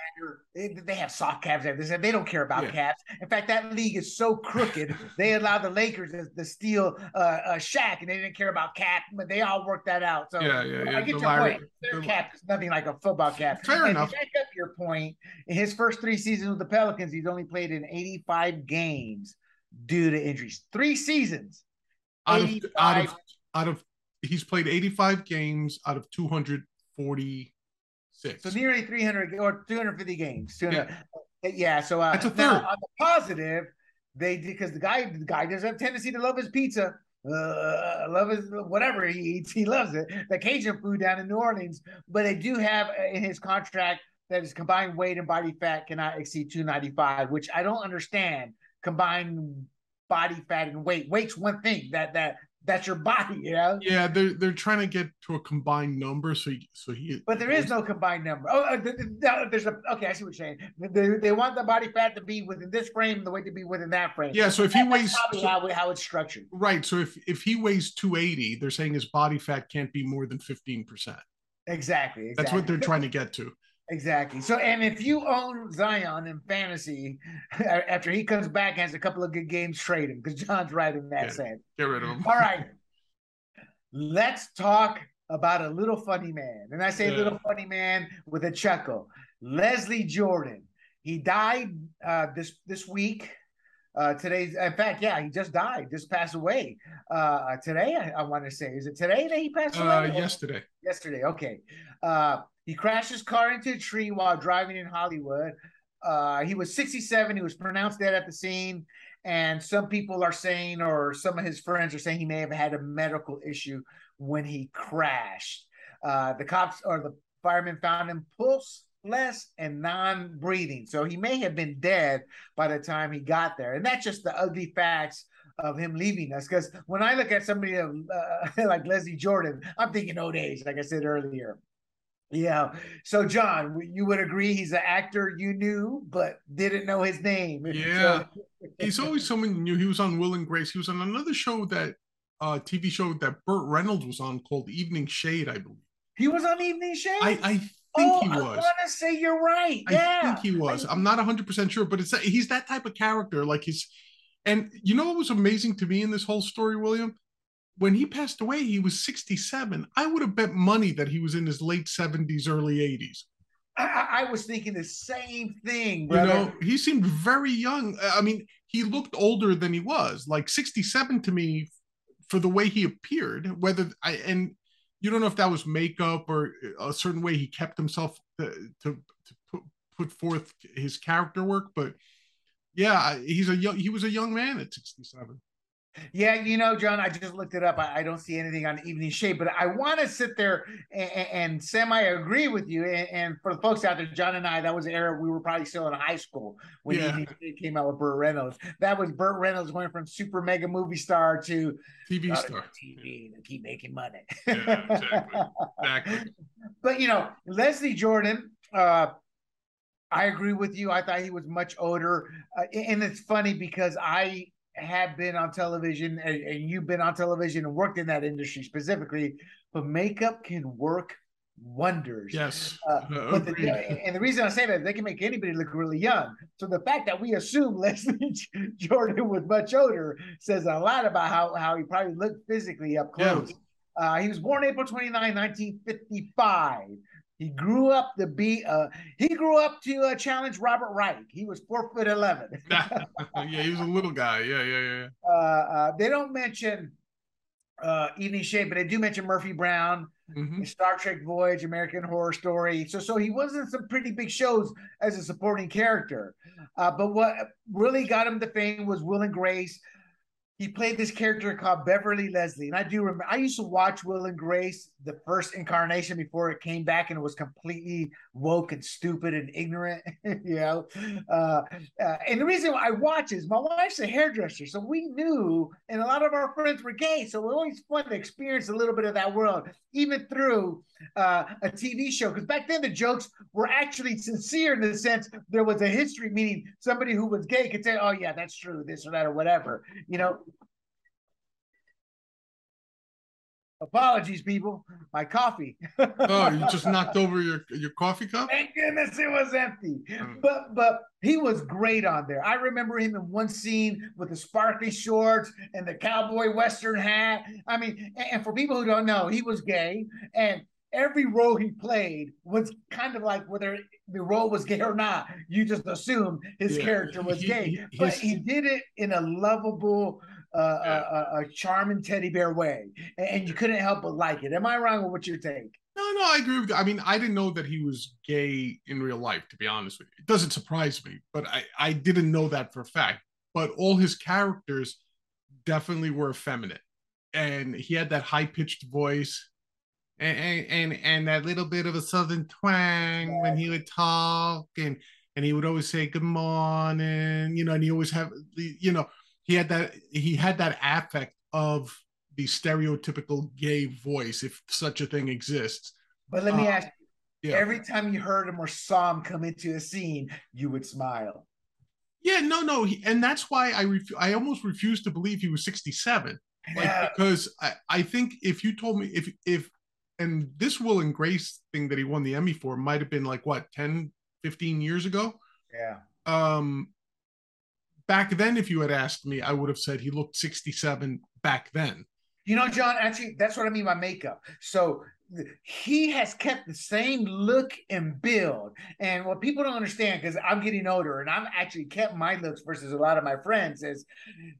they, they have soft caps. They they don't care about yeah. caps. In fact, that league is so crooked. they allowed the Lakers to, to steal uh, a Shaq, and they didn't care about cap. But they all worked that out. So yeah, yeah, yeah. I get the your point. Their the, cap is nothing like a football cap. Fair and enough. To back up your point, in his first three seasons with the Pelicans, he's only played in 85 games due to injuries. Three seasons. Out of, out of out of he's played 85 games out of 240 Six. So nearly 300 or 250 games. 200, yeah. yeah. So uh, That's a third. On the positive, they because the guy the guy does have tendency to love his pizza. Uh, love his whatever he eats, he loves it. The Cajun food down in New Orleans, but they do have uh, in his contract that his combined weight and body fat cannot exceed 295, which I don't understand. Combined body fat and weight. Weight's one thing that that that's your body, you know. Yeah, they're they're trying to get to a combined number, so he, so he. But there is no combined number. Oh, uh, there's a okay. I see what you're saying. They, they want the body fat to be within this frame, the weight to be within that frame. Yeah, so if he weighs, probably so, how, how it's structured. Right. So if if he weighs 280, they're saying his body fat can't be more than 15 percent. Exactly, exactly. That's what they're trying to get to. Exactly. So, and if you own Zion in fantasy, after he comes back and has a couple of good games, trade him because John's right in that yeah, sense. Get rid of him. All right. Let's talk about a little funny man. And I say yeah. little funny man with a chuckle. Leslie Jordan. He died uh, this this week. Uh, today's, in fact, yeah, he just died, just passed away. Uh, today, I, I want to say, is it today that he passed away? Uh, yesterday. Yesterday, okay. Uh, he crashed his car into a tree while driving in Hollywood. Uh, he was 67. He was pronounced dead at the scene. And some people are saying, or some of his friends are saying, he may have had a medical issue when he crashed. Uh, the cops or the firemen found him pulseless and non breathing. So he may have been dead by the time he got there. And that's just the ugly facts of him leaving us. Because when I look at somebody uh, like Leslie Jordan, I'm thinking old age, like I said earlier. Yeah. So, John, you would agree he's an actor you knew but didn't know his name. Yeah. he's always someone you knew. He was on Will and Grace. He was on another show that uh TV show that Burt Reynolds was on called Evening Shade, I believe. He was on Evening Shade. I, I think oh, he was. I want to say you're right. Yeah, I think he was. I'm not 100 percent sure, but it's he's that type of character. Like he's, and you know what was amazing to me in this whole story, William? When he passed away, he was 67. I would have bet money that he was in his late 70s, early 80s. I, I was thinking the same thing. Brother. You know, he seemed very young. Uh, I mean, he looked older than he was. Like 67 to me, for the way he appeared. Whether I and you don't know if that was makeup or uh, a certain way he kept himself to, to, to put, put forth his character work, but yeah, he's a young, he was a young man at 67. Yeah, you know, John, I just looked it up. I, I don't see anything on Evening Shade, but I want to sit there and, and semi agree with you. And, and, for the folks out there, John and I, that was the era we were probably still in high school when yeah. Evening Shade came out with Burt Reynolds. That was Burt Reynolds going from super mega movie star to TV star. TV to keep making money. yeah, exactly. exactly. But, you know, Leslie Jordan, uh, I agree with you. I thought he was much older. Uh, and it's funny because I have been on television and, and, you've been on television and worked in that industry specifically, but makeup can work wonders. Yes. Uh, but the, and the reason I say that they can make anybody look really young. So the fact that we assume Leslie Jordan was much older says a lot about how, how he probably looked physically up close. Yeah. Uh, he was born April 29, 1955. He grew up to be uh he grew up to uh, challenge Robert Wright. He was four foot eleven. yeah, he was a little guy. Yeah, yeah, yeah. Uh, uh they don't mention uh Evening Shade, but they do mention Murphy Brown, mm-hmm. Star Trek Voyage, American Horror Story. So so he was in some pretty big shows as a supporting character. Uh, but what really got him to fame was Will and Grace he played this character called Beverly Leslie. And I do remember, I used to watch Will and Grace, the first incarnation before it came back and it was completely woke and stupid and ignorant, you know. Uh, uh, and the reason I watch is my wife's a hairdresser. So we knew, and a lot of our friends were gay. So it was always fun to experience a little bit of that world, even through uh, a TV show. Because back then the jokes were actually sincere in the sense there was a history, meaning somebody who was gay could say, oh, yeah, that's true, this or that or whatever, you know Apologies, people. My coffee. oh, you just knocked over your your coffee cup? Thank goodness it was empty. Mm. But but he was great on there. I remember him in one scene with the sparkly shorts and the cowboy western hat. I mean, and, and for people who don't know, he was gay and every role he played was kind of like whether the role was gay or not. You just assume his yeah. character was gay, he, but he did it in a lovable, uh, a, a, charming teddy bear way, and you couldn't help but like it. Am I wrong with what you think? No, no, I agree with you. I mean, I didn't know that he was gay in real life, to be honest with you. It doesn't surprise me, but I, I didn't know that for a fact. But all his characters definitely were effeminate. And he had that high pitched voice and, and, and that little bit of a southern twang when he would talk and and he would always say good morning, you know, and he always have you know, he had that he had that affect of the stereotypical gay voice, if such a thing exists. But let me uh, ask you, yeah. every time you heard him or saw him come into a scene, you would smile. Yeah, no, no, he, and that's why I ref- I almost refused to believe he was 67. Like, yeah. because I, I think if you told me if if and this Will and Grace thing that he won the Emmy for might have been like what 10, 15 years ago. Yeah. Um back then, if you had asked me, I would have said he looked 67 back then. You know, John, actually, that's what I mean by makeup. So he has kept the same look and build. And what people don't understand, because I'm getting older and I'm actually kept my looks versus a lot of my friends, is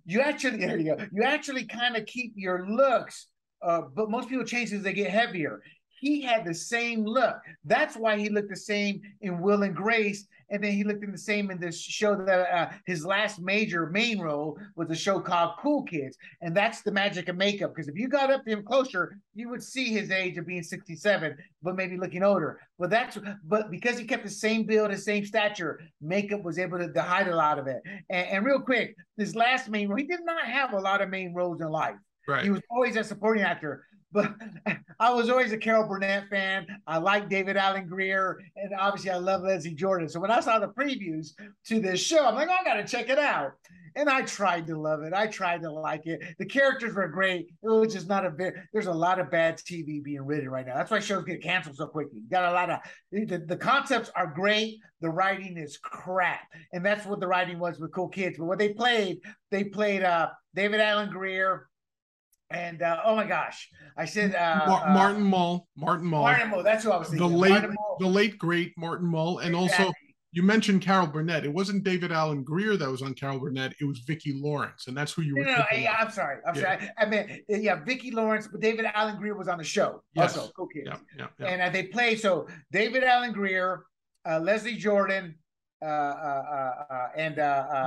you actually, there you go, you actually kind of keep your looks, uh, but most people change as they get heavier. He had the same look. That's why he looked the same in Will and Grace and then he looked in the same in this show that uh, his last major main role was a show called Cool Kids, and that's the magic of makeup. Because if you got up to him closer, you would see his age of being 67, but maybe looking older. But that's but because he kept the same build, the same stature, makeup was able to, to hide a lot of it. And, and real quick, this last main role, he did not have a lot of main roles in life. Right. He was always a supporting actor. But I was always a Carol Burnett fan. I like David Alan Grier, and obviously I love Leslie Jordan. So when I saw the previews to this show, I'm like, oh, I got to check it out. And I tried to love it. I tried to like it. The characters were great. It was just not a bit. There's a lot of bad TV being written right now. That's why shows get canceled so quickly. You got a lot of the, the concepts are great. The writing is crap, and that's what the writing was with Cool Kids. But what they played, they played uh, David Alan Grier and uh, oh my gosh, I said uh, Mar- uh, Martin Mull. Martin Mull. Martin Mull. That's what I was thinking. The late, the late great Martin Mull, and exactly. also you mentioned Carol Burnett. It wasn't David Alan Grier that was on Carol Burnett. It was Vicki Lawrence, and that's who you were. No, no, yeah, I'm sorry. I'm yeah. sorry. I mean, yeah, Vicki Lawrence, but David Alan Grier was on the show yes. also. Cool Kids. Yeah, yeah, yeah. And uh, they played so David Alan Grier, uh, Leslie Jordan, uh, uh, uh, and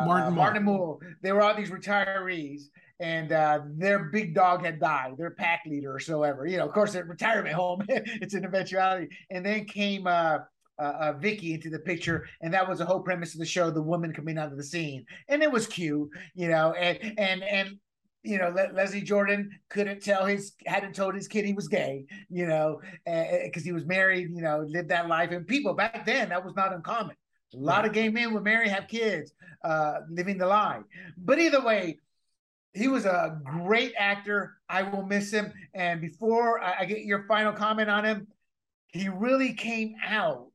Martin, Martin Mull. They were all these retirees and uh, their big dog had died, their pack leader or so ever. You know, of course, their retirement home, it's an eventuality. And then came uh, uh, uh, Vicki into the picture, and that was the whole premise of the show: the woman coming out of the scene, and it was cute, you know, and and and you know, Le- Leslie Jordan couldn't tell his hadn't told his kid he was gay, you know, because uh, he was married, you know, lived that life, and people back then that was not uncommon. A lot of gay men would marry, have kids, uh, living the lie. But either way, he was a great actor. I will miss him. And before I, get your final comment on him, he really came out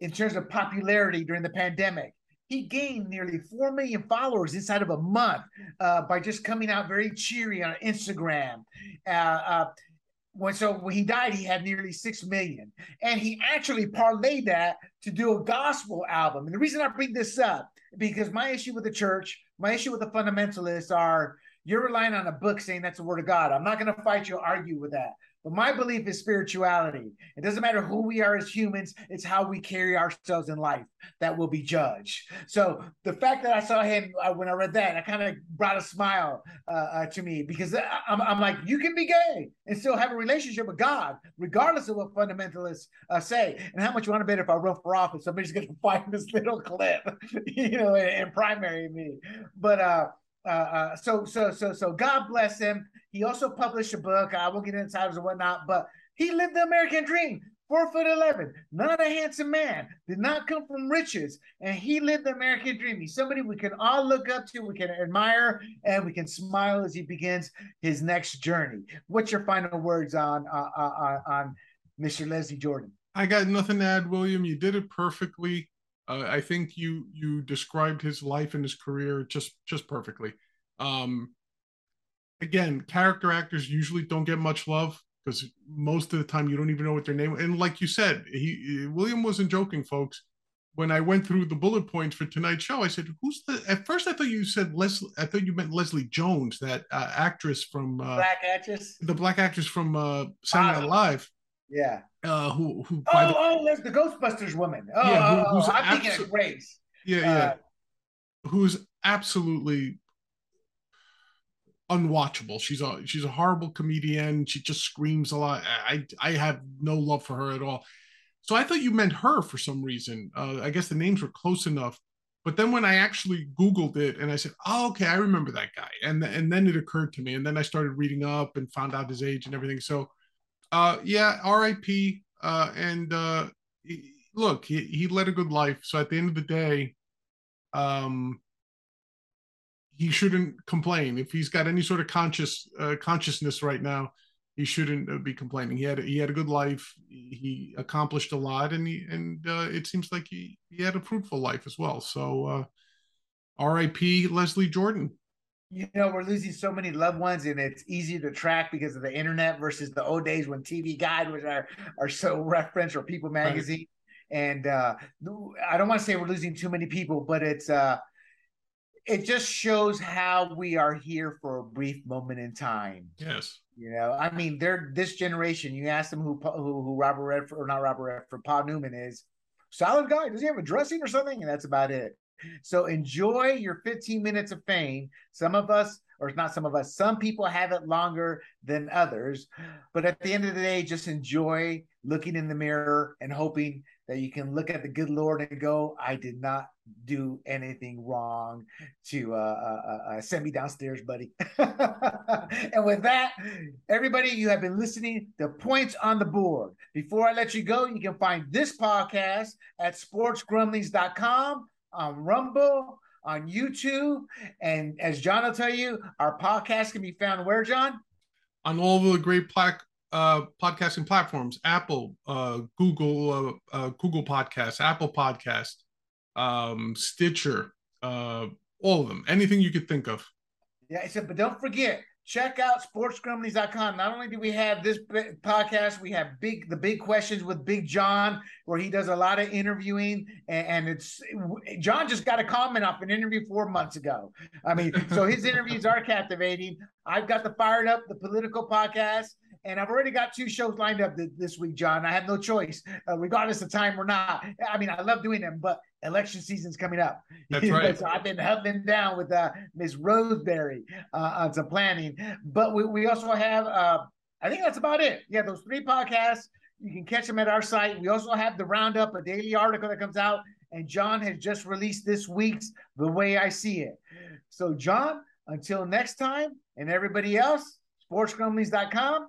in terms of popularity during the pandemic. He gained nearly 4 million followers inside of a month uh, by just coming out very cheery on Instagram. Uh, uh, when so when he died, he had nearly six million, and he actually parlayed that to do a gospel album. And the reason I bring this up because my issue with the church, my issue with the fundamentalists are you're relying on a book saying that's the word of God. I'm not going to fight you or argue with that. But my belief is spirituality. It doesn't matter who we are as humans, it's how we carry ourselves in life that will be judged. So the fact that I saw him uh, when I read that, I kind of brought a smile uh, uh, to me because I'm, I'm, like, you can be gay and still have a relationship with God, regardless of what fundamentalists uh, say. And how much you want to bet if I run for office, somebody's going to find this little clip, you know, and, and primary me. But, uh, uh, so so so so God bless him. He also published a book. I won't get into titles and whatnot, but he lived the American dream. Four foot eleven, not a handsome man, did not come from riches, and he lived the American dream. He's somebody we can all look up to, we can admire, and we can smile as he begins his next journey. What's your final words on uh, uh, uh on Mr. Leslie Jordan? I got nothing to add, William. You did it perfectly. Uh, I think you you described his life and his career just just perfectly. Um, again, character actors usually don't get much love because most of the time you don't even know what their name. And like you said, he William wasn't joking, folks. When I went through the bullet points for tonight's show, I said, "Who's the?" At first, I thought you said Leslie. I thought you meant Leslie Jones, that uh, actress from uh, Black actress, the black actress from uh, Saturday Night Live. Yeah. Uh, who who? Oh, the, oh, there's the Ghostbusters woman. Oh, yeah, who, who's oh, I'm abso- thinking of Grace. Yeah, yeah. Uh, who's absolutely unwatchable. She's a she's a horrible comedian. She just screams a lot. I I have no love for her at all. So I thought you meant her for some reason. Uh, I guess the names were close enough. But then when I actually Googled it and I said, "Oh, okay, I remember that guy," and and then it occurred to me, and then I started reading up and found out his age and everything. So uh, yeah, R.I.P. Uh, and uh, look, he, he led a good life. So at the end of the day, um, he shouldn't complain. If he's got any sort of conscious uh, consciousness right now, he shouldn't uh, be complaining. He had he had a good life. He accomplished a lot, and he and uh, it seems like he he had a fruitful life as well. So, uh, R.I.P. Leslie Jordan you know we're losing so many loved ones and it's easier to track because of the internet versus the old days when tv guide was our our so reference or people magazine right. and uh i don't want to say we're losing too many people but it's uh it just shows how we are here for a brief moment in time yes you know i mean they're this generation you ask them who who, who robert redford or not robert redford paul newman is solid guy. Does he have a dressing or something? And that's about it. So enjoy your 15 minutes of fame. Some of us, or it's not some of us, some people have it longer than others. But at the end of the day, just enjoy looking in the mirror and hoping that you can look at the good Lord and go, I did not do anything wrong to uh, uh, uh, uh send me downstairs, buddy. and with that, everybody, you have been listening to Points on the Board. Before I let you go, you can find this podcast at sportsgrumblings.com on Rumble, on YouTube. And as John will tell you, our podcast can be found where, John? On all the great plaque uh, podcasting platforms: Apple, uh, Google, uh, uh, Google Podcasts, Apple Podcast, um, Stitcher, uh, all of them. Anything you could think of. Yeah, I said, but don't forget, check out sportsgrumblings.com. Not only do we have this podcast, we have big the big questions with Big John, where he does a lot of interviewing, and, and it's John just got a comment off an interview four months ago. I mean, so his interviews are captivating. I've got the fired up the political podcast and I've already got two shows lined up th- this week, John. I have no choice, uh, regardless of time or not. I mean, I love doing them, but election season's coming up. That's right. so I've been huddling down with uh, Miss Roseberry uh, on some planning. But we, we also have, uh, I think that's about it. Yeah, those three podcasts. You can catch them at our site. We also have the roundup, a daily article that comes out. And John has just released this week's The Way I See It. So, John, until next time, and everybody else, sportsgrumblings.com